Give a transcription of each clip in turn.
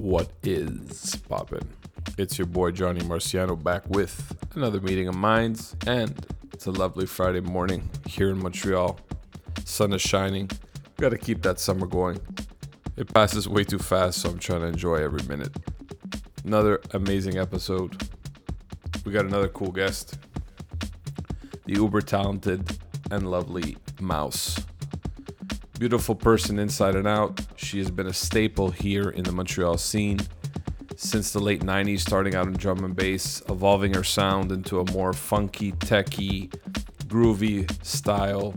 What is poppin'? It's your boy Jonny Marciano back with another meeting of minds, and it's a lovely Friday morning here in Montreal. Sun is shining. Gotta keep that summer going. It passes way too fast, so I'm trying to enjoy every minute. Another amazing episode. We got another cool guest, the uber talented and lovely Maus. Beautiful person inside and out. She has been a staple here in the Montreal scene since the late 90s, starting out in drum and bass, evolving her sound into a more funky, techy, groovy style.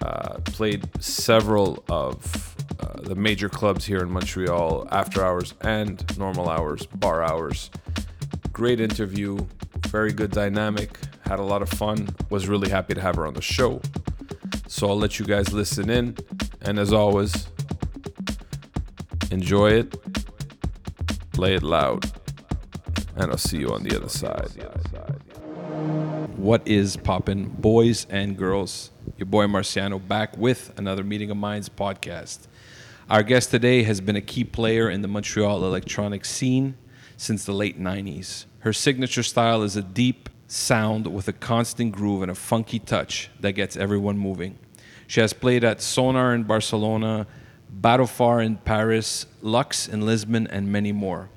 Uh, played several of uh, the major clubs here in Montreal, after hours and normal hours, bar hours. Great interview, very good dynamic, had a lot of fun. Was really happy to have her on the show. So I'll let you guys listen in. And as always, enjoy it, play it loud, and I'll see you on the other side. What is poppin', boys and girls? Your boy Marciano back with another Meeting of Minds podcast. Our guest today has been a key player in the Montreal electronic scene since the late 90s. Her signature style is a deep sound with a constant groove and a funky touch that gets everyone moving. She has played at Sonar in Barcelona, Batofar in Paris, Lux in Lisbon, and many more.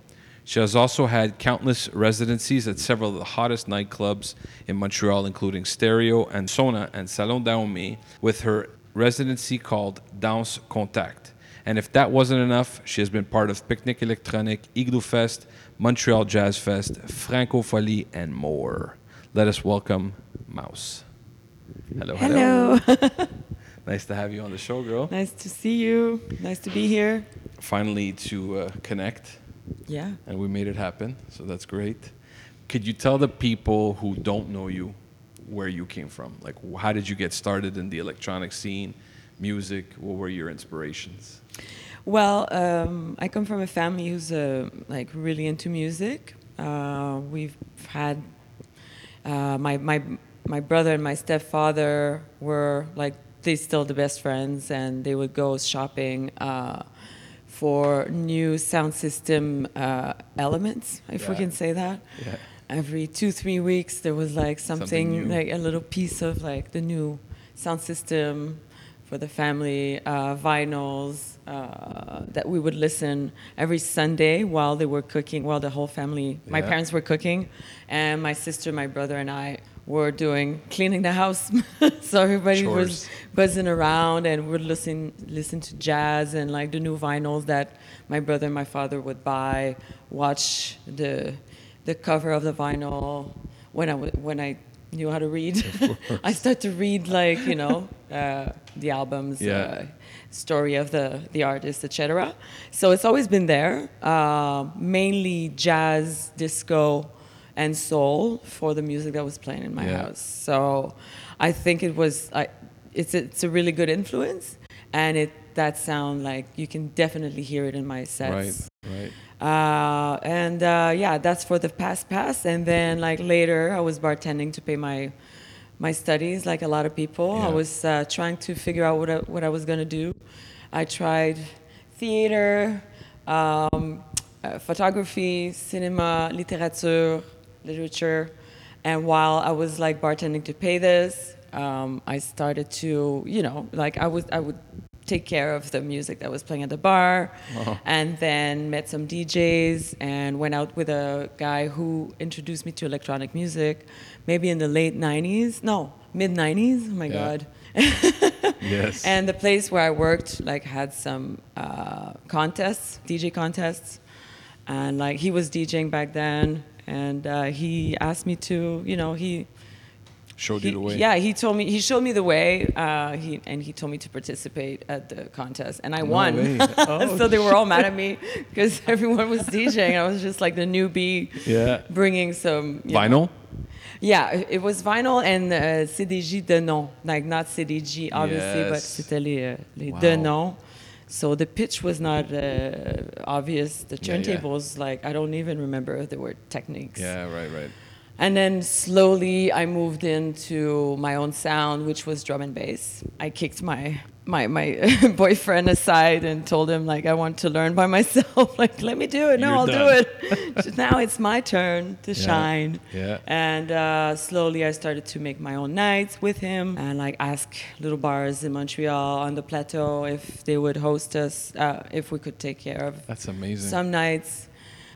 She has also had countless residencies at several of the hottest nightclubs in Montreal, including Stereo and Sona and Salon Daomé, with her residency called Danse Contact. And if that wasn't enough, she has been part of Piknic Électronik, Igloo Fest, Montreal Jazz Fest, Francophonie, and more. Let us welcome Maus. Hello, hello. Hello. Nice to have you on the show, girl. nice to see you. Nice to be here. Finally to uh, connect, Yeah. and we made it happen. So that's great. Could you tell the people who don't know you where you came from? Like, how did you get started in the electronic scene, music? What were your inspirations? Well, um, I come from a family who's uh, like really into music. Uh, we've had uh, my my my brother and my stepfather were like they still the best friends, and they would go shopping. Uh, for new sound system uh, elements, if we can say that. Yeah. every two three weeks there was like Something something, like a little piece of like the new sound system for the family uh, vinyls uh, that we would listen every sunday while they were cooking while the whole family my parents were cooking and my sister my brother and i were doing cleaning the house so everybody Chores. was buzzing around and would listen listen to jazz and like the new vinyls that my brother and my father would buy watch the the cover of the vinyl when I when I knew how to read. I start to read like you know uh, the albums, Yeah. uh, story of the the artist, etc. So it's always been there. Uh, mainly jazz, disco, and soul for the music that was playing in my Yeah. house. So I think it was I, it's a, it's a really good influence, and it that sound like you can definitely hear it in my sets. Right, right. Uh, and uh, yeah, that's for the past past. And then like later, I was bartending to pay my my studies, like a lot of people. Yeah. I was uh, trying to figure out what I, what I was gonna do. I tried theater, um, uh, photography, cinema, literature, literature. And while I was like bartending to pay this, um, I started to, you know, like I was, I would take care of the music that was playing at the bar, Uh-huh. and then met some DJs and went out with a guy who introduced me to electronic music, maybe in the late '90s, no, mid '90s. Oh my Yeah. God. Yes. And the place where I worked like had some uh, contests, DJ contests, and like he was DJing back then, and uh, he asked me to, you know, he, Showed he you the way. yeah, he told me he showed me the way, uh, he and he told me to participate at the contest, and I No won. Oh, so they were all mad at me because everyone was DJing. I was just like the newbie, Yeah. bringing some you know, Vinyl? yeah, it- was vinyl and uh, CDJ de nom, like not CDG obviously, but Yes. c'était les, les Wow. de nom. So the pitch was not uh, obvious. The Yeah, yeah. turntables, like I don't even remember if there were techniques. Yeah, right, right. And then slowly I moved into my own sound, which was drum and bass. I kicked my my my boyfriend aside and told him like I want to learn by myself. like let me do it. No, You're I'll done. do it. now it's my turn to shine. Yeah. And uh, slowly I started to make my own nights with him and like ask little bars in Montreal on the plateau if they would host us, uh, if we could take care of That's amazing. some nights.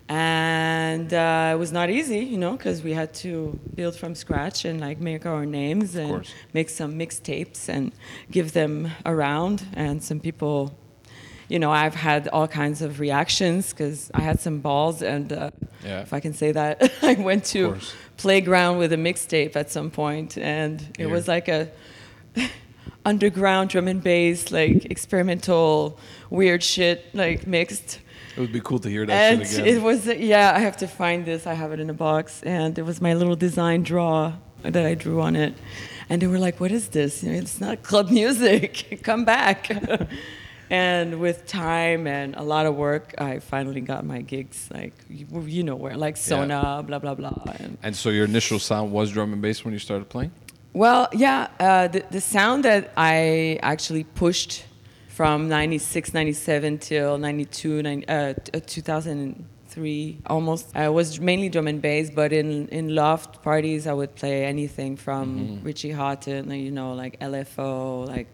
And uh, it was not easy, you know, because we had to build from scratch and like make our names and course. make some mixtapes and give them around. And some people, you know, I've had all kinds of reactions because I had some balls. And uh, Yeah. if I can say that, I went to. Playground with a mixtape at some point, and it Here. was like a underground drum and bass, like experimental, weird shit, like mixed. It would be cool to hear that And shit again. it was yeah, I have to find this. I have it in a box, and it was my little design draw that I drew on it. And they were like, "What is this? You know, it's not club music. Come back." and with time and a lot of work, I finally got my gigs. Like you, know where, like Sona, blah blah blah. And and so your initial sound was drum and bass when you started playing? well, yeah, uh, the, the sound that I actually pushed from 96, 97 till 92, 90, uh, uh, 2003 almost I was mainly drum and bass, but in, in loft parties I would play anything from Richie Hawtin, you know, like LFO, like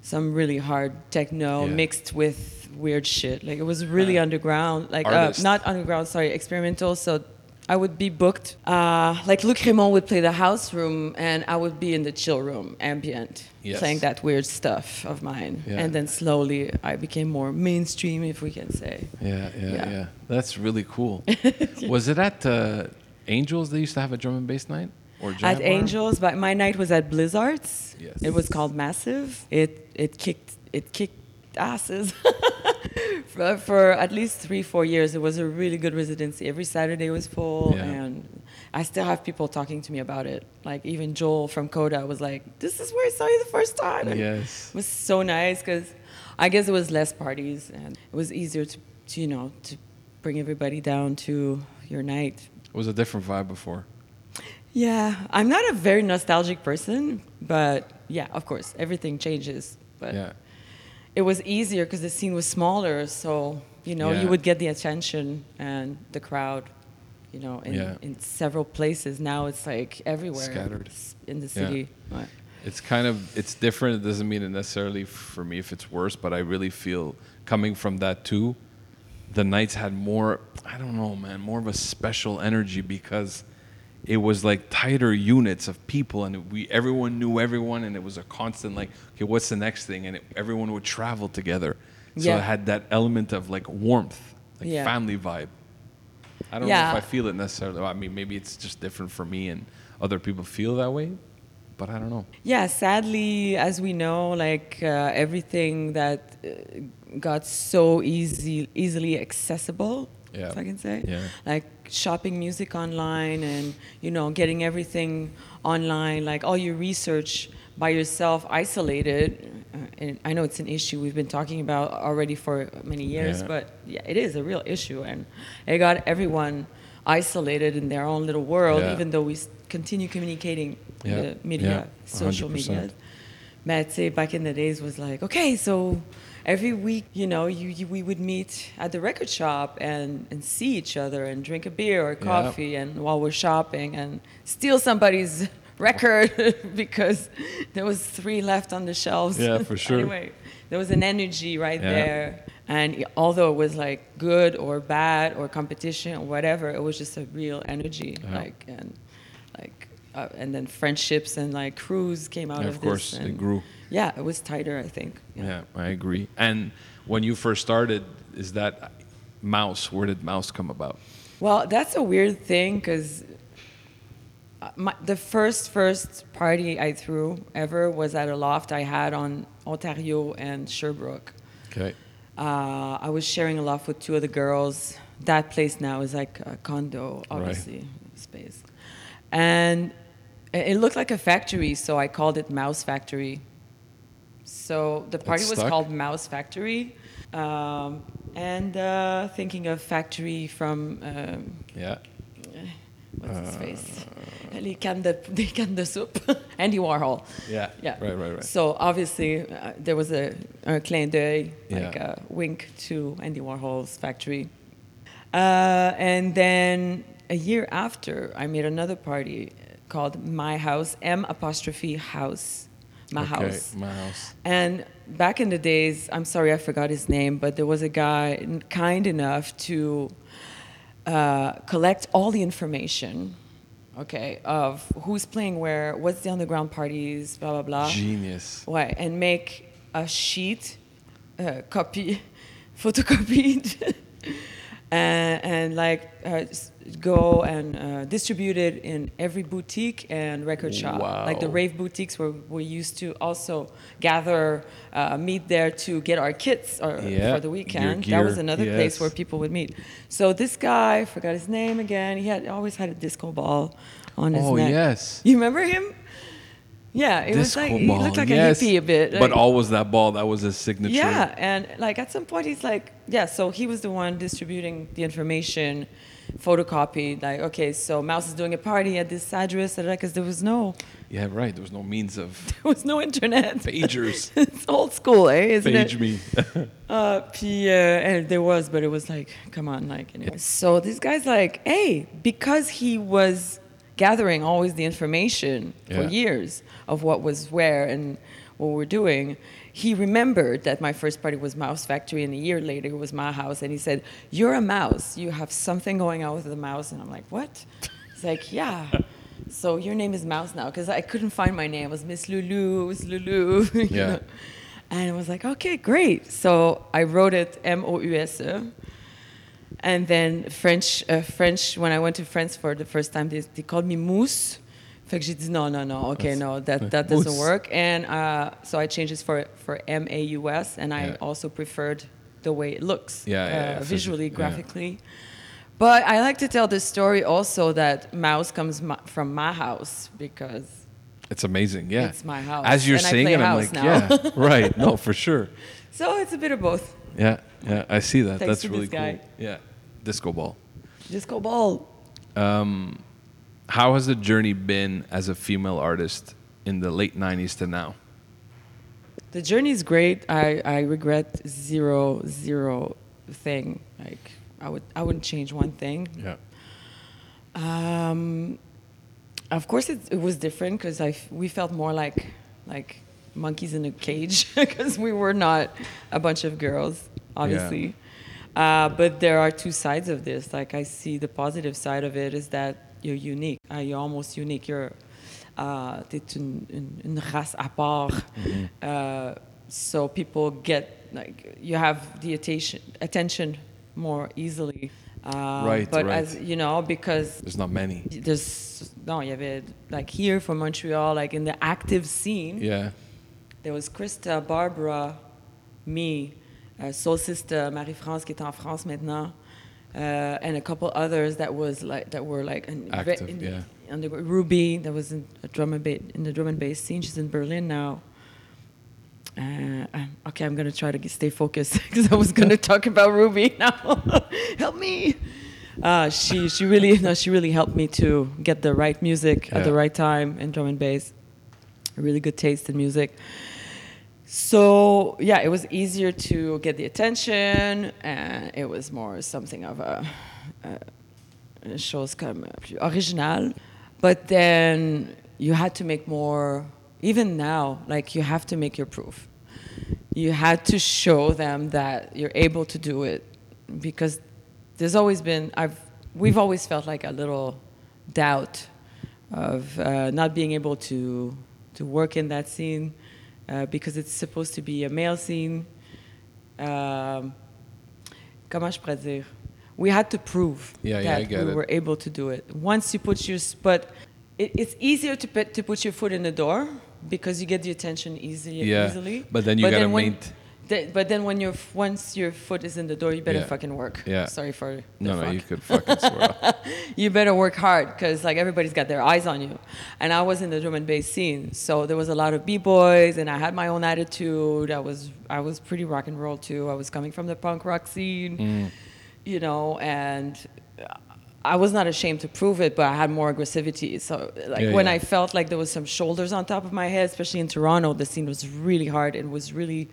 some really hard techno Yeah. mixed with weird shit. Like it was really Uh, underground, like uh, not underground, sorry, experimental. So I would be booked. Uh, like Luc Raymond would play the house room, and I would be in the chill room, ambient, Yes. playing that weird stuff of mine. Yeah. And then slowly I became more mainstream, if we can say. Yeah, yeah, yeah. Yeah. That's really cool. Was it at uh, Angels they used to have a drum and bass night? Or At? Angels, but my night was at Blizzarts. Yes. It was called Massive. It it kicked it kicked asses. for, for at least three four years, it was a really good residency. Every Saturday was full, Yeah. and I still have people talking to me about it. Like even Joel from Coda was like, "This is where I saw you the first time." And Yes. It was so nice because I guess it was less parties and it was easier to, to you know to bring everybody down to your night. It was a different vibe before. Yeah, I'm not a very nostalgic person, but yeah, of course, everything changes. But Yeah. It was easier because the scene was smaller, so you know Yeah. you would get the attention and the crowd, you know, in, Yeah. in several places. Now it's like everywhere Scattered. in the Yeah. city. Right. It's kind of it's different. It doesn't mean it necessarily for me if it's worse, but I really feel coming from that too. The nights had more. I don't know, man. More of a special energy because it was like tighter units of people, and we everyone knew everyone, and it was a constant like, okay, what's the next thing, and it, everyone would travel together. So Yeah. it had that element of like warmth, like Yeah. family vibe. I don't Yeah. know if I feel it necessarily. I mean, maybe it's just different for me, and other people feel that way, but I don't know. Yeah, sadly, as we know, like uh, everything that uh, got so easy, easily accessible, Yeah. if I can say, Yeah. like shopping music online and you know getting everything online, like all your research by yourself, isolated. Uh, and I know it's an issue we've been talking about already for many years, Yeah. but yeah, it is a real issue, and it got everyone isolated in their own little world, Yeah. even though we continue communicating Yeah. the media, social 100%. media. Matt say back in the days was like, okay, so every week, you know, you, you we would meet at the record shop and, and see each other and drink a beer or coffee and while we're shopping and steal somebody's record because there was three left on the shelves. Yeah, for sure. anyway, there was an energy right Yeah. there. And although it was like good or bad or competition or whatever, it was just a real energy. Yeah. Like and like uh, and then friendships and like crews came out Yeah, of, of course, this. it grew. Yeah, it was tighter, I think. Yeah, I agree. And when you first started, is that Maus? Where did Maus come about? Well, that's a weird thing because the first first party I threw ever was at a loft I had on Ontario and Sherbrooke. Okay. Uh, I was sharing a loft with two other girls. That place now is like a condo, obviously, space. And it looked like a factory, so I called it Mouse Factory. So the party was called Mouse Factory. Um, and uh, thinking of factory from um, Yeah. what's his face? Les cannes de, des cannes de soupe. Andy Warhol. Yeah. Yeah. Right, right, right. So obviously, uh, there was a, a clin d'oeil, like a wink to Andy Warhol's factory. Uh, and then a year after, I made another party called My House, M apostrophe House, My okay, House. My house. And back in the days, I'm sorry I forgot his name, but there was a guy kind enough to uh, collect all the information, okay, of who's playing where, what's the underground parties, blah, blah, blah. Genius. Ouais, and make a sheet, uh, copy, photocopied, and, and like uh, go and uh, distribute it in every boutique and record shop. Like the rave boutiques where we used to also gather, uh, meet there to get our kits or, Yeah, for the weekend. That was another place where people would meet. So this guy, I forgot his name again. He had always had a disco ball on his Oh, neck. yes. You remember him? Yeah, it was Disco like he looked like yes. a hippie a bit. but always that ball, that was his signature. yeah, and like at some point he's like, yeah. So he was the one distributing the information, photocopied. Like, okay, so Mouse is doing a party at this address, because there was no, Yeah, right. There was no means of there was no internet. pagers. it's old school, eh? Isn't Page it? me. Uh, puis, uh, and there was, but it was like, come on, like anyway. So this guy's like, hey, because he was gathering always the information for Yeah. years of what was where and what we're doing, he remembered that my first party was Mouse Factory, and a year later it was my house, and he said, "You're a mouse. You have something going on with the mouse." And I'm like, "What?" He's like, "Yeah." So your name is Mouse now, because I couldn't find my name. It was Miss Lulu. It was Lulu. Yeah. know? And I was like, okay, great. So I wrote it M O U S E. And then French, uh, French. When I went to France for the first time, they, they called me Mousse. Fait que j'ai dit no, no, no. Okay, That's- no, that that doesn't work. And uh, so I changed it for for M A U S, and I Yeah. also preferred the way it looks, Yeah, yeah, uh, visually, graphically. But I like to tell the story also that mouse comes ma- from my house because It's amazing. Yeah. It's my house, As you're and saying it, I'm like, now. yeah, right. No, for sure. so it's a bit of both. Yeah, yeah. I see that. Thanks That's really this cool. Yeah. Disco ball. Disco ball. Um, how has the journey been as a female artist in the late 90s to now? The journey is great. I, I regret zero zero thing. Like I would I wouldn't change one thing. Yeah. Um, of course, it, it was different because I f- we felt more like like monkeys in a cage because we were not a bunch of girls, obviously. Uh, but there are two sides of this. Like I see the positive side of it is that you're unique. Uh, you're almost unique. You're uh, t'es une, une, une race à part. Uh, so people get like you have the attention attention more easily. Uh, Right, But right. as you know, because There's not many. there's no, il y avait like here from Montreal, like in the active scene, Yeah. there was Krista, Barbara, me, uh, Soul Sister, Marie-France qui est en France maintenant, uh, and a couple others that was like that were like in, Active, in, yeah. were Ruby that was in a drum and bass in the drum and bass scene. She's in Berlin now. Uh, okay, I'm gonna try to get, stay focused because I was gonna talk about Ruby now. Help me. Uh, she she really no, she really helped me to get the right music at the right time in drum and bass. A really good taste in music. So yeah, it was easier to get the attention, and it was more something of a, a, chose comme plus original. But then you had to make more. Even now, like you have to make your proof. You had to show them that you're able to do it, because there's always been I've we've always felt like a little doubt of uh, not being able to to work in that scene uh, because it's supposed to be a male scene. Um, comment je pourrais dire? We had to prove Yeah, yeah, that get we it. were able to do it. Once you put your, but it, it's easier to put, to put your foot in the door because you get the attention easy, Yeah, easily. but then you gotta when- maint- the- but then when your once your foot is in the door, you better Yeah. fucking work. Yeah. Sorry for the No, no, fuck you could fucking swear. you better work hard because like everybody's got their eyes on you and i was in the drum and bass scene so there was a lot of b-boys and i had my own attitude i was i was pretty rock and roll too i was coming from the punk rock scene Mm. you know and I was not ashamed to prove it, but I had more aggressivity. So, like Yeah, when yeah. I felt like there was some shoulders on top of my head, especially in Toronto, the scene was really hard. It was really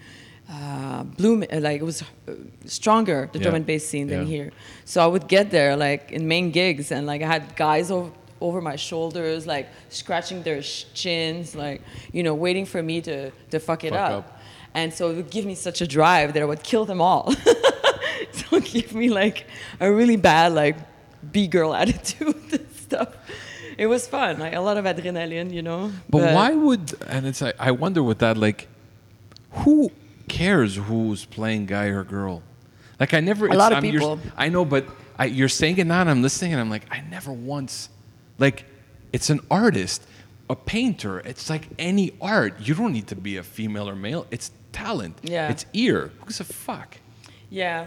uh, bloom, uh, like it was uh, stronger the drum and bass scene than Yeah. here. So I would get there like in main gigs, and like I had guys over over my shoulders, like scratching their sh- chins, like you know, waiting for me to to fuck it Fuck up. up. And so it would give me such a drive that I would kill them all. so it gave me like a really bad like b girl attitude and stuff. It was fun, like a lot of adrenaline, you know. But, why would and it's I, I wonder with that like who cares who's playing guy or girl? Like I never A lot of I'm- people. I know, but I, you're saying it now and I'm listening and I'm like I never once like it's an artist, a painter. It's like any art. You don't need to be a female or male. It's talent. Yeah. It's ear. Who gives a fuck? Yeah,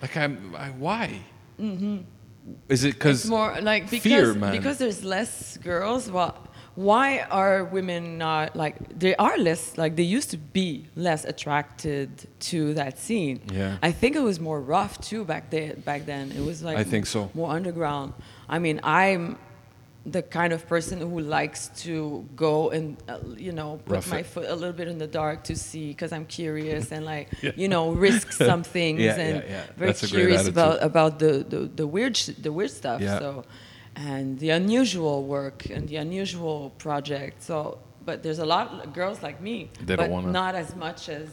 Like I'm I, why? Mm-hmm. Is it because it's more like because fear, man. because there's less girls. Well, why are women not like they are less like they used to be less attracted to that scene? Yeah. I think it was more rough too back then. Back then, it was like I think so. more underground. I mean, I'm the kind of person who likes to go and uh, you know put Rough my it. foot a little bit in the dark to see because I'm curious and like Yeah. you know risk some things Yeah, and yeah, yeah. very That's curious about about the, the, the weird sh- the weird stuff. Yeah. So and the unusual work and the unusual project. So but there's a lot of girls like me, They don't but wanna- not as much as.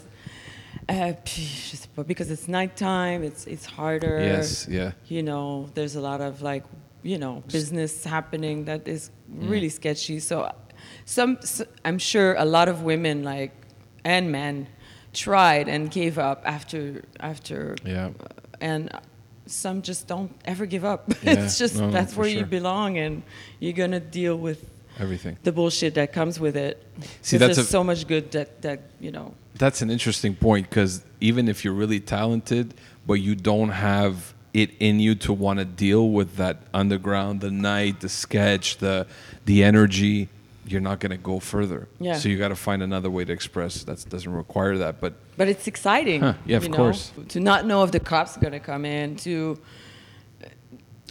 Uh, je sais pas, because it's nighttime, it's it's harder Yes, yeah. you know there's a lot of like you know business happening that is Mm. really sketchy so some I'm sure a lot of women like and men tried and gave up after after Yeah. and some just don't ever give up. Yeah, it's just no, no, that's where you belong and you're gonna deal with Everything. the bullshit that comes with it. See, that's there's a- so much good that that you know. That's an interesting point because even if you're really talented, but you don't have it in you to want to deal with that underground, the night, the sketch, the the energy, you're not going to go further. Yeah. So you got to find another way to express. That doesn't require that, but But it's exciting. Huh, yeah, of know, course. To not know if the cops are going to come in, to,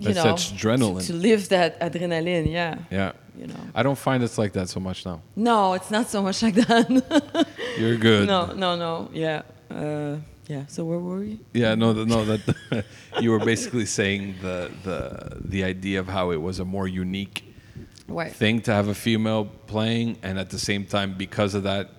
you That's know, adrenaline. To, to live that adrenaline, yeah. yeah. You know. I don't find it's like that so much now. No, it's not so much like that. You're good. no, no, no. Yeah. Uh, yeah. So where were we? Yeah, no, no. That you were basically saying the the the idea of how it was a more unique Right. thing to have a female playing, and at the same time, because of that,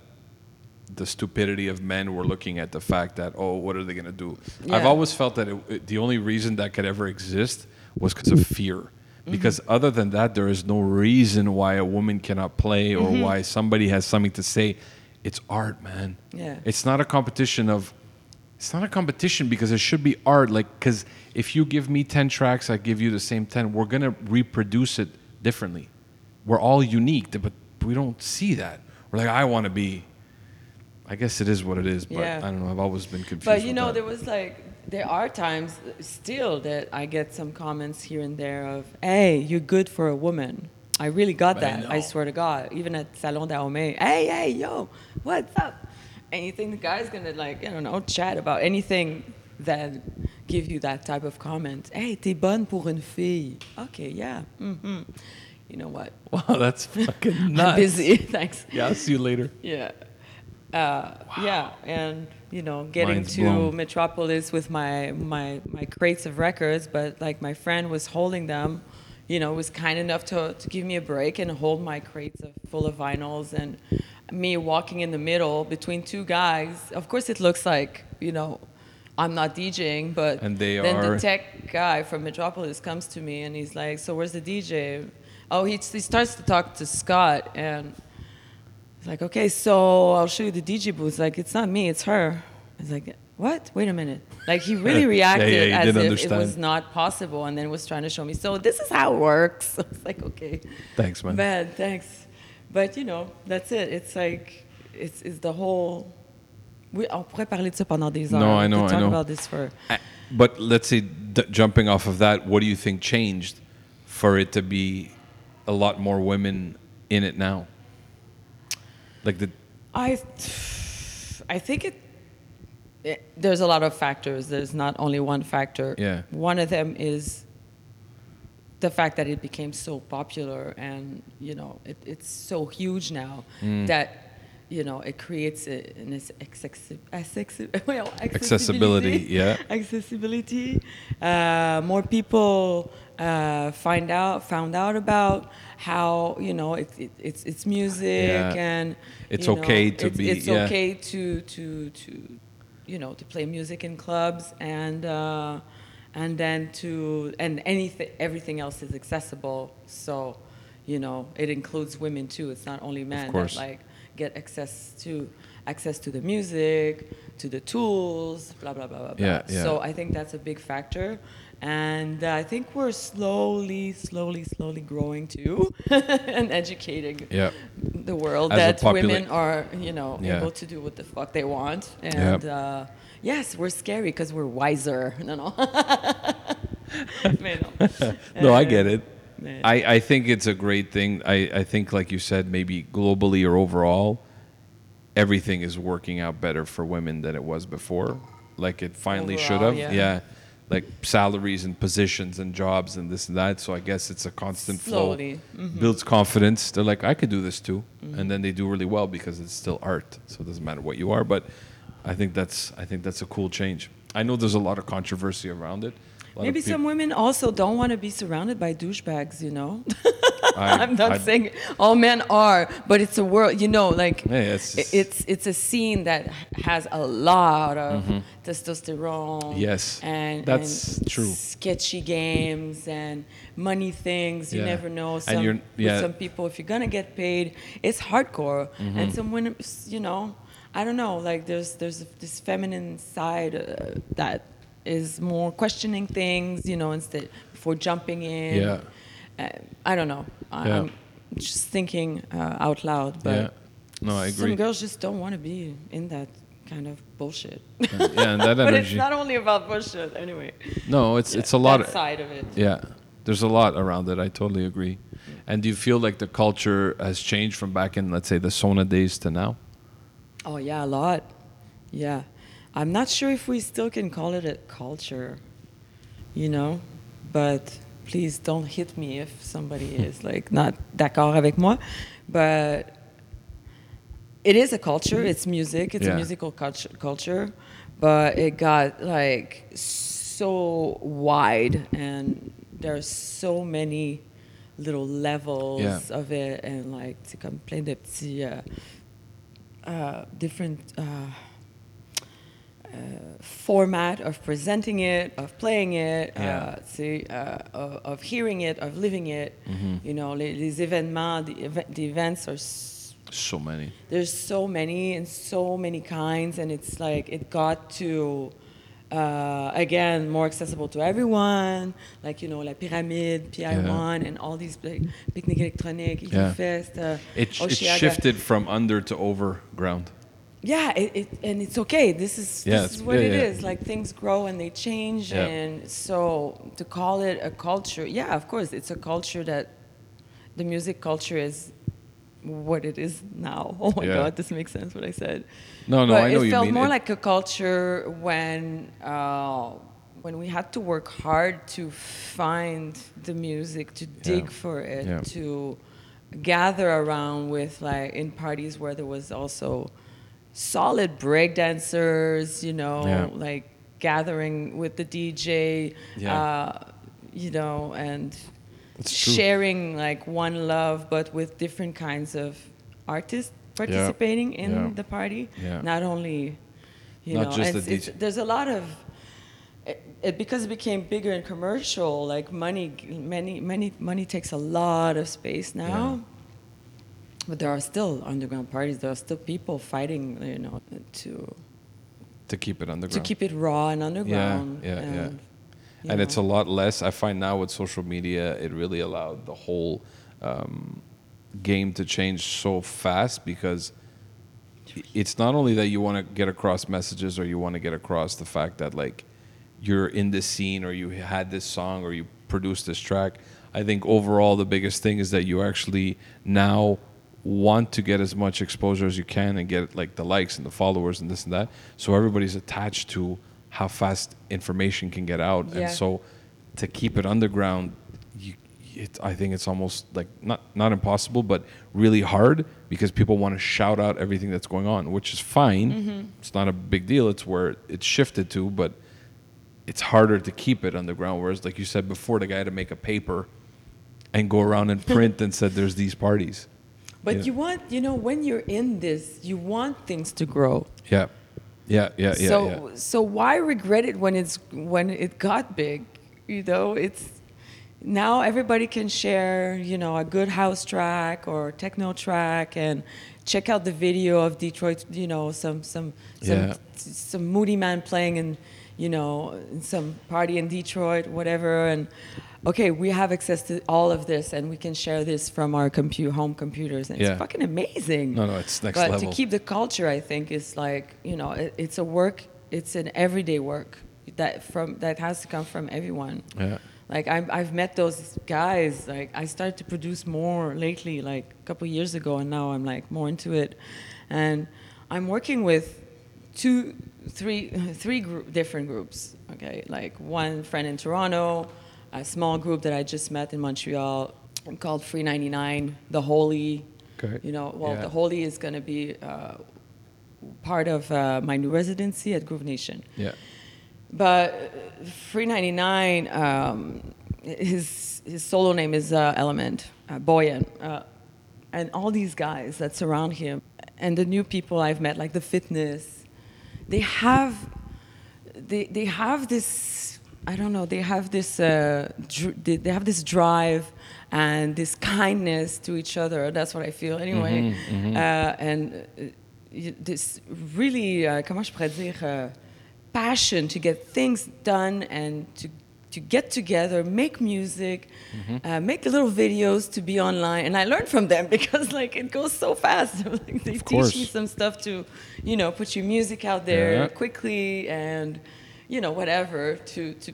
the stupidity of men were looking at the fact that oh, what are they gonna do? I've always felt that it, it- the only reason that could ever exist was because of fear. Mm-hmm. Because other than that, there is no reason why a woman cannot play or mm-hmm. why somebody has something to say. It's art, man. Yeah. It's not a competition of. It's not a competition because it should be art. Like, because if you give me ten tracks, I give you the same ten. We're gonna reproduce it differently. We're all unique, but we don't see that. We're like, I want to be. I guess it is what it is, but Yeah. I don't know. I've always been confused. But you know, that. there was like there are times still that I get some comments here and there of, "Hey, you're good for a woman." I really got I that. I, know. swear to God. Even at Salon Daomé, "Hey, hey, yo, what's up?" And you think the guy's gonna like, I don't know, chat about anything that give you that type of comment. Hey, t'es bonne pour une fille. Okay, yeah. hmm You know what? wow, that's fucking nuts. I'm busy. Thanks. Yeah, I'll see you later. Yeah. Uh, Yeah, and you know, getting Mind's to blown. Metropolis with my, my my crates of records, but like my friend was holding them, you know, was kind enough to to give me a break and hold my crates of, full of vinyls, and me walking in the middle between two guys. Of course, it looks like you know. I'm not DJing, but And they then are- the tech guy from Metropolis comes to me and he's like, "So where's the DJ?" Oh, he, he starts to talk to Scott and He's like, okay, so I'll show you the DJ booth. Like, it's not me, it's her. He's like, what? Wait a minute. Like, he really reacted yeah, he as if it was not possible and then was trying to show me, so this is how it works. I was like, okay. Thanks, man. Bad, thanks. But, you know, that's it. It's like, it's, it's the whole. We, on pourrait parler de ça pendant des heures. No, I know, I know. about this for. Uh, But let's say, d- jumping off of that, what do you think changed for it to be a lot more women in it now? Like the I, I think it, it. There's a lot of factors. There's not only one factor. Yeah. One of them is the fact that it became so popular and you know it, it's so huge now Mm. that you know it creates a, an accessi- accessi- well, Accessibility, yeah. accessibility. Uh, more people uh, find out found out about how you know it, it, it's it's music Yeah. and It's know, okay to it's, be- it's yeah. okay to to to you know to play music in clubs and uh, and then to and anything everything else is accessible so you know it includes women too it's not only men that like get access to access to the music to the tools blah blah blah blah blah Yeah, yeah. so i think that's a big factor and uh, i think we're slowly slowly slowly growing too and educating Yeah. the world As that women are you know Yeah. able to do what the fuck they want and Yep. uh, yes we're scary because we're wiser no no No, I get it. I, I think it's a great thing. I, I think, like you said, maybe globally or overall, everything is working out better for women than it was before. Like it finally should have. yeah. Like salaries and positions and jobs and this and that. So I guess it's a constant Slowly. flow. Builds confidence. They're like, I could do this too. Mm-hmm. And then they do really well because it's still art. So it doesn't matter what you are. But I think that's I think that's a cool change. I know there's a lot of controversy around it. A lot of Maybe peop- some women also don't want to be surrounded by douchebags, you know? I- I'm not I- saying all men are, but it's a world, you know, like Yeah, it's- i- it's it's a scene that has a lot of testosterone. Mm-hmm. Yes, and that's and true. Sketchy games and money things. You Yeah. never know. And Some, you're- with yeah. Mm-hmm. some people, if you're gonna get paid, it's hardcore. And some women, you know, I don't know. Like there's there's this feminine side uh, that is more questioning things, you know, instead before jumping in. Yeah. Uh, I don't know. I, Yeah. I'm just thinking uh, out loud, but yeah. No, I agree. some girls just don't want to be in that kind of bullshit. yeah, and that energy. but it's not only about bullshit, anyway. no, it's it's a lot. That side of it. yeah, there's a lot around it. I totally agree. And do you feel like the culture has changed from back in, let's say, the Sona days to now? Oh yeah, a lot. Yeah, I'm not sure if we still can call it a culture, you know, but please don't hit me if somebody is like not d'accord avec moi. But it is a culture. It's music. It's Yeah. a musical culture, culture, but it got like so wide, and there's so many little levels Yeah. of it, and like c'est comme plein de petits. Uh, uh, different uh, uh, format of presenting it, of playing it, Yeah. uh, see, uh, of, hearing it, of living it. You know, les, les événements, the, eve- the events are. So many. There's so many and so many kinds, and it's like it got to. Uh, again, more accessible to everyone, like you know, La Pyramide, PI1, and all these like Piknic Électronik, Yeah. Fest, uh, It, it shifted from under to overground. Yeah, it, it, and it's okay. This is Yeah, this is what yeah, it yeah. is. Like things grow and they change, and so to call it a culture, yeah, of course, it's a culture that the music culture is what it is now. Oh my. God, this makes sense what I said. No, no, but I know it you felt mean more it- like a culture when uh, when we had to work hard to find the music, to dig for it, to gather around with like in parties where there was also solid break dancers, you know, Yeah. like gathering with the DJ, Yeah. uh, you know, and It's true. sharing like one love, but with different kinds of artists participating in Yeah. the party. Not only, you Not know, the it's- there's a lot of. It, it, because it became bigger and commercial, like money, many, many, money takes a lot of space now. Yeah. But there are still underground parties. There are still people fighting, you know, to to keep it underground. to keep it raw and underground. yeah, yeah. and, you and it's a lot less. I find now with social media, it really allowed the whole um, game to change so fast because it's not only that you want to get across messages or you want to get across the fact that like you're in this scene or you had this song or you produced this track. I think overall the biggest thing is that you actually now want to get as much exposure as you can and get like the likes and the followers and this and that. So everybody's attached to how fast information can get out. Yeah. And so to keep it underground, you it, I think it's almost like not not impossible, but really hard because people want to shout out everything that's going on, which is fine. Mm-hmm. It's not a big deal. It's where it's shifted to, but it's harder to keep it underground. Whereas, like you said before, the guy had to make a paper and go around and print and said, "There's these parties." But Yeah. you want, you know, when you're in this, you want things to grow. Yeah, yeah, yeah, yeah. so yeah. so why regret it when it's when it got big? You know, it's now everybody can share, you know, a good house track or techno track and check out the video of Detroit, you know, some some some Yeah. some Moodymann playing in, you know, in some party in Detroit, whatever and okay, we have access to all of this and we can share this from our compu- home computers and Yeah. it's fucking amazing. No, no, it's next but level. to keep the culture, I think, is like you know, it, it's a work. It's an everyday work that from that has to come from everyone. Yeah. Like I've, I've met those guys. Like I started to produce more lately, like a couple years ago, and now I'm like more into it. And I'm working with two, three, three group, different groups. Okay, like one friend in Toronto, a small group that I just met in Montreal called Free 99, The Holy. Okay. You know, well, Yeah. The Holy is going to be uh, part of uh, my new residency at Groove Nation. Yeah. But Free 99, um, his, his solo name is uh, Element, uh, Boyan. Uh, and all these guys that surround him, and the new people I've met, like the fitness, they have, they, they have this, I don't know, they have this, uh, dr- they, have this drive and this kindness to each other. That's what I feel anyway. Uh, and uh, this really, uh, comment je pourrais dire, uh, passion to get things done and to to get together, make music, uh, make little videos to be online. And I learned from them because like it goes so fast. like, they teach me some stuff to, you know, put your music out there Yeah. quickly and, you know, whatever to to,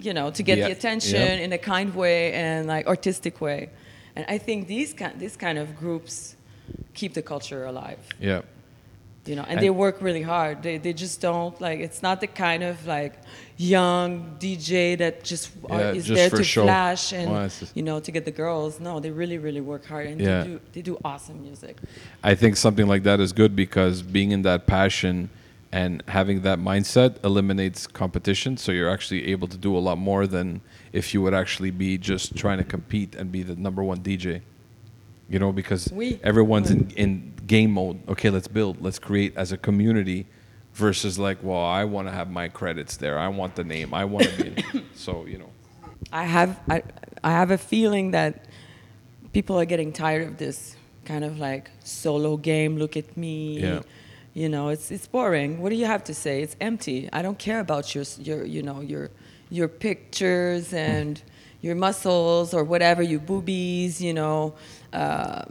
you know, to get Yeah. the attention Yeah. in a kind way and like artistic way. And I think these kind this kind of groups keep the culture alive Yeah. you know and, And- they work really hard they, they just don't like it's not the kind of like young dj that just are, Yeah, is just there to show. flash oh, and Well, just- you know to get the girls no they really really work hard and Yeah. they do they do awesome music I think something like that is good because being in that passion and having that mindset eliminates competition. So you're actually able to do a lot more than if you would actually be just trying to compete and be the number one DJ. You know, because Oui. everyone's in, in game mode. Okay, let's build, let's create as a community versus like, well, I want to have my credits there. I want the name. I want to be. so, you know. i have I, I have a feeling that people are getting tired of this kind of like solo game look at me Yeah. You know it's it's boring. What do you have to say? It's empty. I don't care about your your you know your your pictures and your muscles or whatever your boobies you know uh,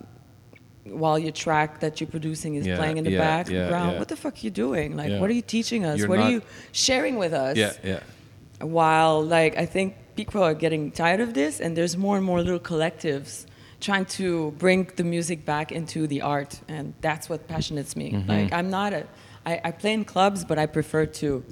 while your track that you're producing is Yeah, playing in the yeah, background yeah. what the fuck are you doing? Like what are you teaching us? You're what are you sharing with us? Yeah, yeah. while like I think people are getting tired of this, and there's more and more little collectives trying to bring the music back into the art, and that's what passionates me. Mm-hmm. Like I'm not a, I, I play in clubs, but I prefer to,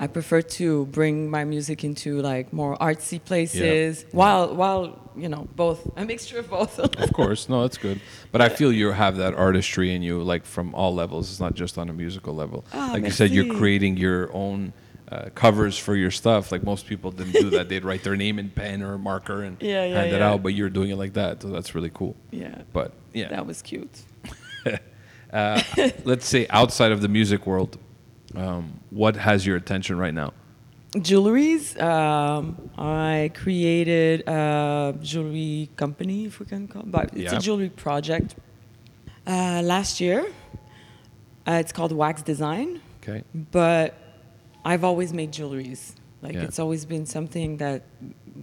I prefer to bring my music into like more artsy places, while while you know both a mixture of both. of course. No that's good. But i feel you have that artistry in you like from all levels. It's not just on a musical level. Ah, like you said you're creating your own uh, covers for your stuff. Like most people didn't do that. They'd write their name in pen or marker and Yeah, yeah, hand it yeah. out but you're doing it like that so that's really cool. Yeah, but yeah. That was cute. uh, let's say outside of the music world um, what has your attention right now? Jewelries. Um, I created a jewelry company, if we can call it, but it's a jewelry project. Uh, last year, uh, it's called Waxx Design, okay. But I've always made jewelries. Like Yeah. it's always been something that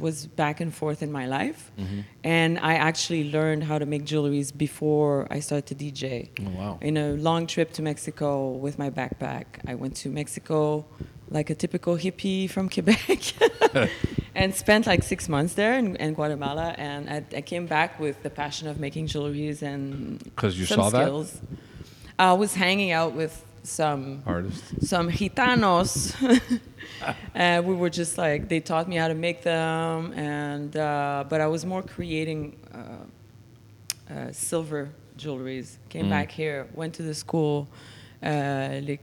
was back and forth in my life, Mm-hmm. and I actually learned how to make jewelries before I started to DJ oh wow in a long trip to Mexico with my backpack. I went to Mexico like a typical hippie from Quebec and spent like six months there in, in Guatemala. And I, I came back with the passion of making jewelries and 'Cause you some saw that? skills. I was hanging out with some artists, some gitanos. and we were just like they taught me how to make them, and uh, but I was more creating uh, uh, silver jewelries. Came Mm. back here, went to the school. Uh,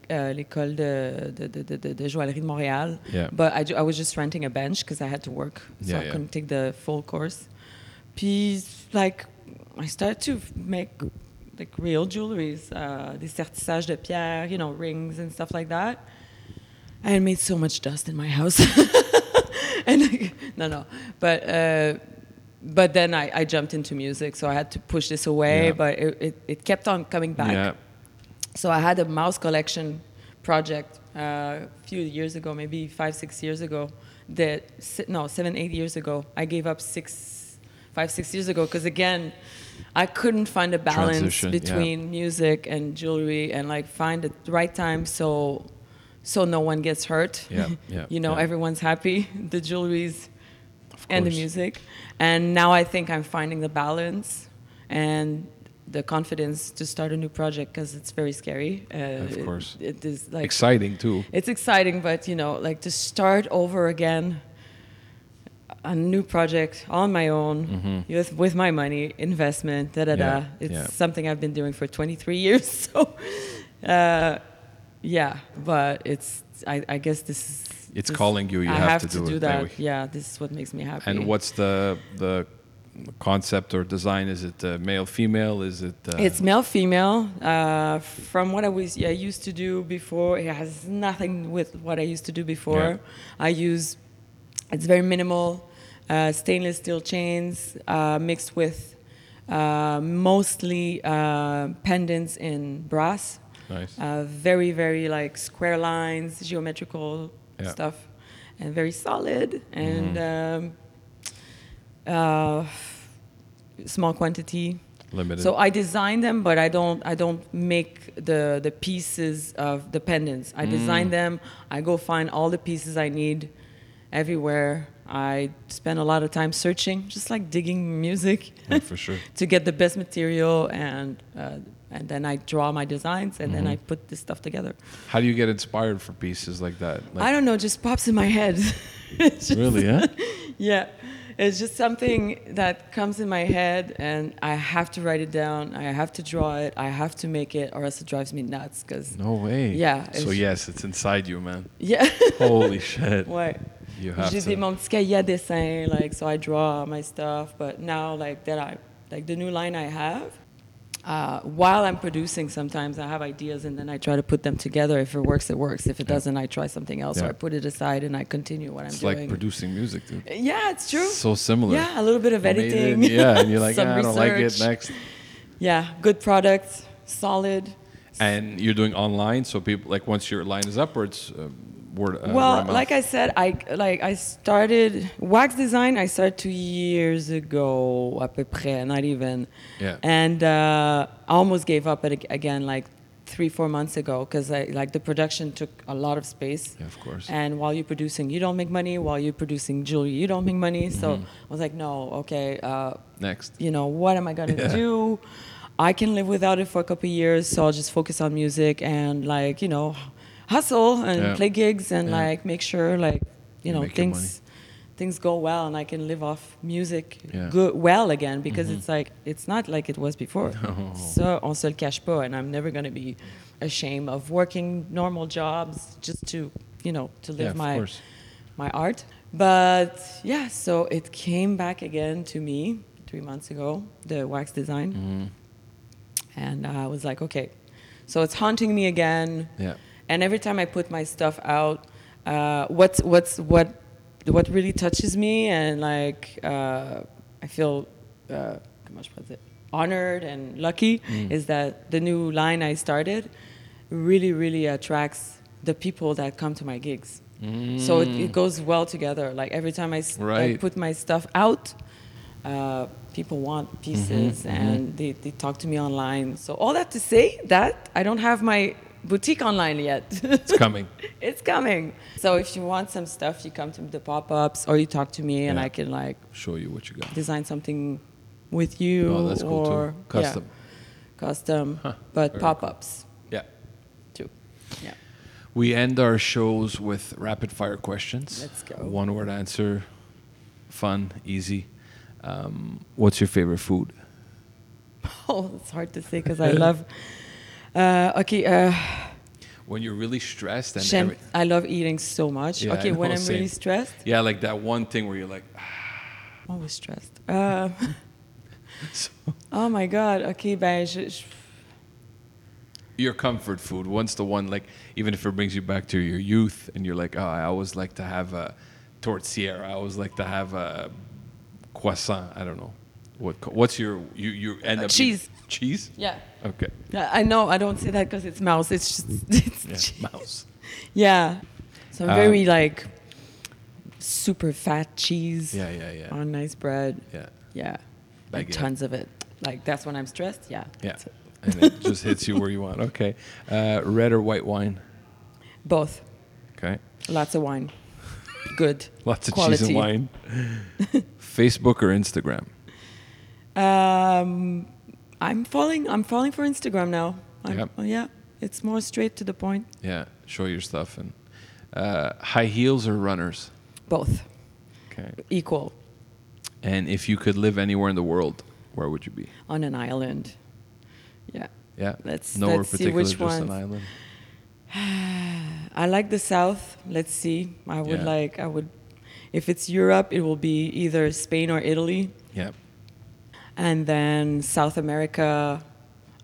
uh, l'école de, de, de, de, de, joaillerie de Montréal. Yeah. But I, I was just renting a bench because I had to work, so Yeah, I yeah. couldn't take the full course. Puis, like, I started to make like real jewelries, uh, des sertissages de pierre, you know, rings and stuff like that. I had made so much dust in my house. and like, no, no, but uh, but then I, I jumped into music, so I had to push this away. Yeah. But it, it, it kept on coming back. Yeah. So I had a Maus collection project uh, a few years ago, maybe five, six years ago. That no, seven, eight years ago. I gave up six, five, six years ago because again, I couldn't find a balance Transition, yeah. between music and jewelry and like find the right time so so no one gets hurt. Yeah, yeah, you know, yeah. everyone's happy. The jewelries Of and the music. And now I think I'm finding the balance and the confidence to start a new project because it's very scary. Uh, Of it- course. it is like Exciting too. it's exciting, but you know, like to start over again, a new project on my own with, with my money, investment, da da da. Mm-hmm. It's yeah. something I've been doing for 23 years. So, uh, yeah, but it's I, I guess this is. It's this- calling you, you I have have to to do do it, that. Yeah, this is what makes me happy. And what's the the concept or design? Is it uh, male, female? Is it? Uh, It's male, female. Uh, from what I was I used to do before, it has nothing with what I used to do before. Yeah. I use it's very minimal, uh, stainless steel chains uh, mixed with uh, mostly uh, pendants in brass. nice. Uh, very very like square lines, geometrical Yeah. stuff, and very solid and Mm-hmm. um, uh, small quantity. Limited. So I design them, but I don't. I don't make the the pieces of the pendants. I Mm. design them. I go find all the pieces I need everywhere. I spend a lot of time searching, just like digging music, Yeah, for sure. to get the best material, and uh, and then I draw my designs, and then I Mm-hmm. put this stuff together. How do you get inspired for pieces like that? Like, I don't know, just pops in my head. Just- really, yeah. yeah it's just something that comes in my head and i have to write it down i have to draw it i have to make it or else it drives me nuts because No way. Yeah, So yes, it's inside you, man. yeah Holy shit. ouais J'ai to. des mon petit cahier à dessin like so i draw my stuff but now like that i like the new line i have uh, while I'm producing, sometimes I have ideas and then I try to put them together. If it works, it works. If it Yeah. doesn't, I try something else or I put it aside and I continue what I'm It's doing. like producing music, dude. yeah, it's true. So similar. Yeah, a little bit of You made it, editing. yeah, and you're like, "Ah, I don't like it. Next. Yeah, good product, solid. And you're doing online, so people like once your line is up, or it's uh, word. Uh, well, word like I said, I like I started Waxx Design. I started two years ago, à peu près, not even. Yeah. And uh, I almost gave up it again, like three, four months ago, because like the production took a lot of space. Yeah, of course. And while you're producing, you don't make money. While you're producing jewelry, you don't make money. So Mm-hmm. I was like, no, okay. Uh, Next. you know, what am I gonna Yeah. do? I can live without it for a couple of years, so I'll just focus on music and like, you know, hustle and Yeah. play gigs and Yeah. like make sure like, you You know, your things things go well and I can live off music Yeah. Mm-hmm. good well again because it's like it's not like it was before. No. Ça, on se le cache pas and I'm never gonna be ashamed of working normal jobs just to, you know, to live of my course. my art. But yeah, so it came back again to me three months ago, the Waxx Design. Mm-hmm. And I was like, okay. So it's haunting me again. Yeah. And every time I put my stuff out, uh, what's, what's, what, what really touches me and like, uh, I feel, uh, comment je pourrais dire, honored and lucky Mm. is that the new line I started really, really attracts the people that come to my gigs. So it, it goes well together. Like every time I, Mm. Right. put my stuff out, uh, people want pieces Mm-hmm, and they, they talk to me online. So all that to say that I don't have my boutique online yet. It's coming. it's coming. So if you want some stuff, you come to the pop-ups or you talk to me and Yeah. I can like Show you what you got. design something with you Oh, that's cool or too. Custom. yeah, custom, Huh, but very pop-ups Yeah. too. Yeah. We end our shows with rapid fire questions. Let's go. One word answer, fun, easy. Um, what's your favorite food? Oh, it's hard to say because I love. Uh, okay. Uh, When you're really stressed and every- I love eating so much. Yeah, okay, when I'm really stressed, yeah, like that one thing where you're like, always stressed. Uh, so- oh my God. Okay, ben, je, je- your comfort food. What's the one like? Even if it brings you back to your youth, and you're like, oh, I always like to have a tortilla. I always like to have a croissant. I don't know. What? What's your you you end Uh, up cheese. Cheese? yeah. Okay. Yeah, I know. I don't say that because it's Maus. It's just it's Yeah. cheese. Maus. Yeah. So I'm Um, very like super fat cheese Yeah, yeah, yeah, on nice bread. yeah, Yeah. Like Baguette. tons of it. Like that's when I'm stressed. Yeah. yeah. it. and it just hits you where you want. Okay. Uh, red or white wine? Both. Okay. Lots of wine. Good. Lots of Quality. cheese and wine. Facebook or Instagram? Um, I'm falling. I'm falling for Instagram now. I'm, Yep. oh, yeah. It's more straight to the point. Yeah. Show your stuff and uh, high heels or runners? Both Okay. equal And if you could live anywhere in the world, where would you be? on an island. Yeah. Yeah. Let's- nowhere let's see particular, which just an island. I like the South. Let's see. I would Yeah. like. I would. If it's Europe, it will be either Spain or Italy, Yeah. And then South America.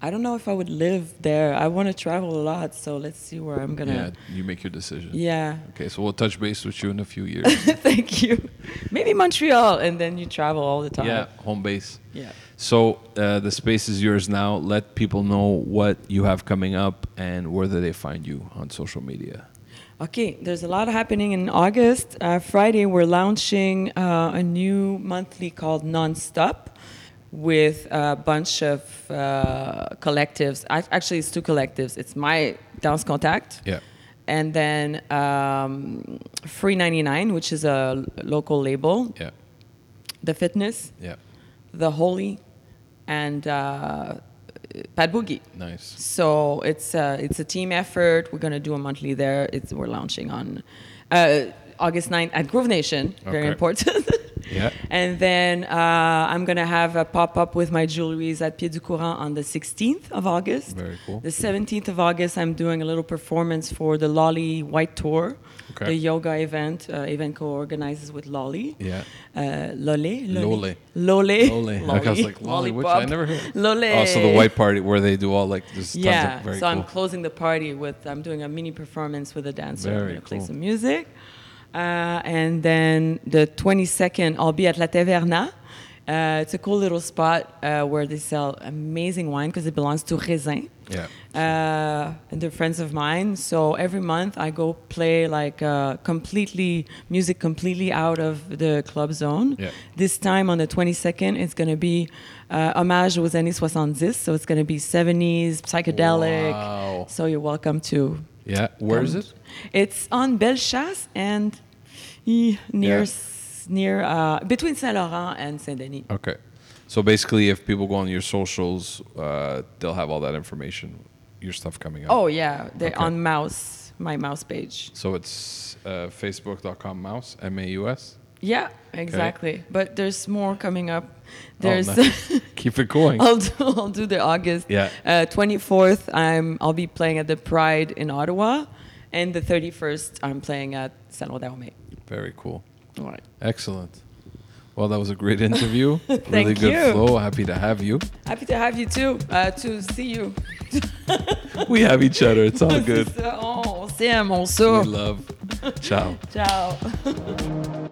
I don't know if I would live there. I want to travel a lot, so let's see where I'm gonna. Yeah, you make your decision. Yeah. Okay, so we'll touch base with you in a few years. Thank you. Maybe Montreal, and then you travel all the time. yeah, home base. Yeah. So uh, the space is yours now. Let people know what you have coming up and where do they find you on social media. Okay, there's a lot happening in August. Uh, Friday, we're launching uh, a new monthly called Nonstop with a bunch of uh, collectives. I, actually, it's two collectives. It's my Dance Contact, Yeah. and then um, Free 99, which is a local label, Yeah. The Fitness, Yeah. The Holy, and uh, Pat Boogie. Nice. So it's uh, it's a team effort. We're gonna do a monthly there. It's we're launching on uh, August 9th at Groove Nation. Very Okay. important. Yeah. and then uh, I'm gonna have a pop up with my jewelries at Pied du Courant on the 16th of August. Very cool. The 17th of August, I'm doing a little performance for the Lolly White Tour, Okay. the yoga event. Uh, event co-organizes with Lolly. Yeah. Uh, Lolly. Lolly. Lolly. Lolly. Like I was like, Lolly, which I never heard. Lolly. Oh, so the white party where they do all like just tons Yeah, so I'm cool. closing the party with I'm doing a mini performance with a dancer. Very I'm gonna play cool. some music, uh, and then the 22nd I'll be at La Taverna. Uh, it's a cool little spot uh, where they sell amazing wine because it belongs to Raisin. Yeah. Uh, and they're friends of mine. So every month I go play like uh, completely music completely out of the club zone. Yeah. This time on the 22nd, it's going to be uh, hommage aux années 70. So it's going to be 70s, psychedelic. Wow. So you're welcome to. Yeah. Where is it? It's on Bellechasse and near Yeah. near uh, between Saint Laurent and Saint Denis. Okay. So basically, if people go on your socials, uh, they'll have all that information, your stuff coming up. Oh yeah, they're Okay. on Maus, my Maus page. So it's uh, facebook.com maus, M A U S. Yeah, exactly. But there's more coming up. Oh, There's nice. Keep it going. I'll do I'll do the August. Yeah. Uh, 24th, I'm I'll be playing at the Pride in Ottawa, and the 31st, I'm playing at Salon Daomé. Very cool. All right. Excellent. Well, that was a great interview. really good you. flow. Happy to have you. Happy to have you too. Uh, to see you. We have each other. It's all good. Oh, s'aime, on We love. Ciao. Ciao.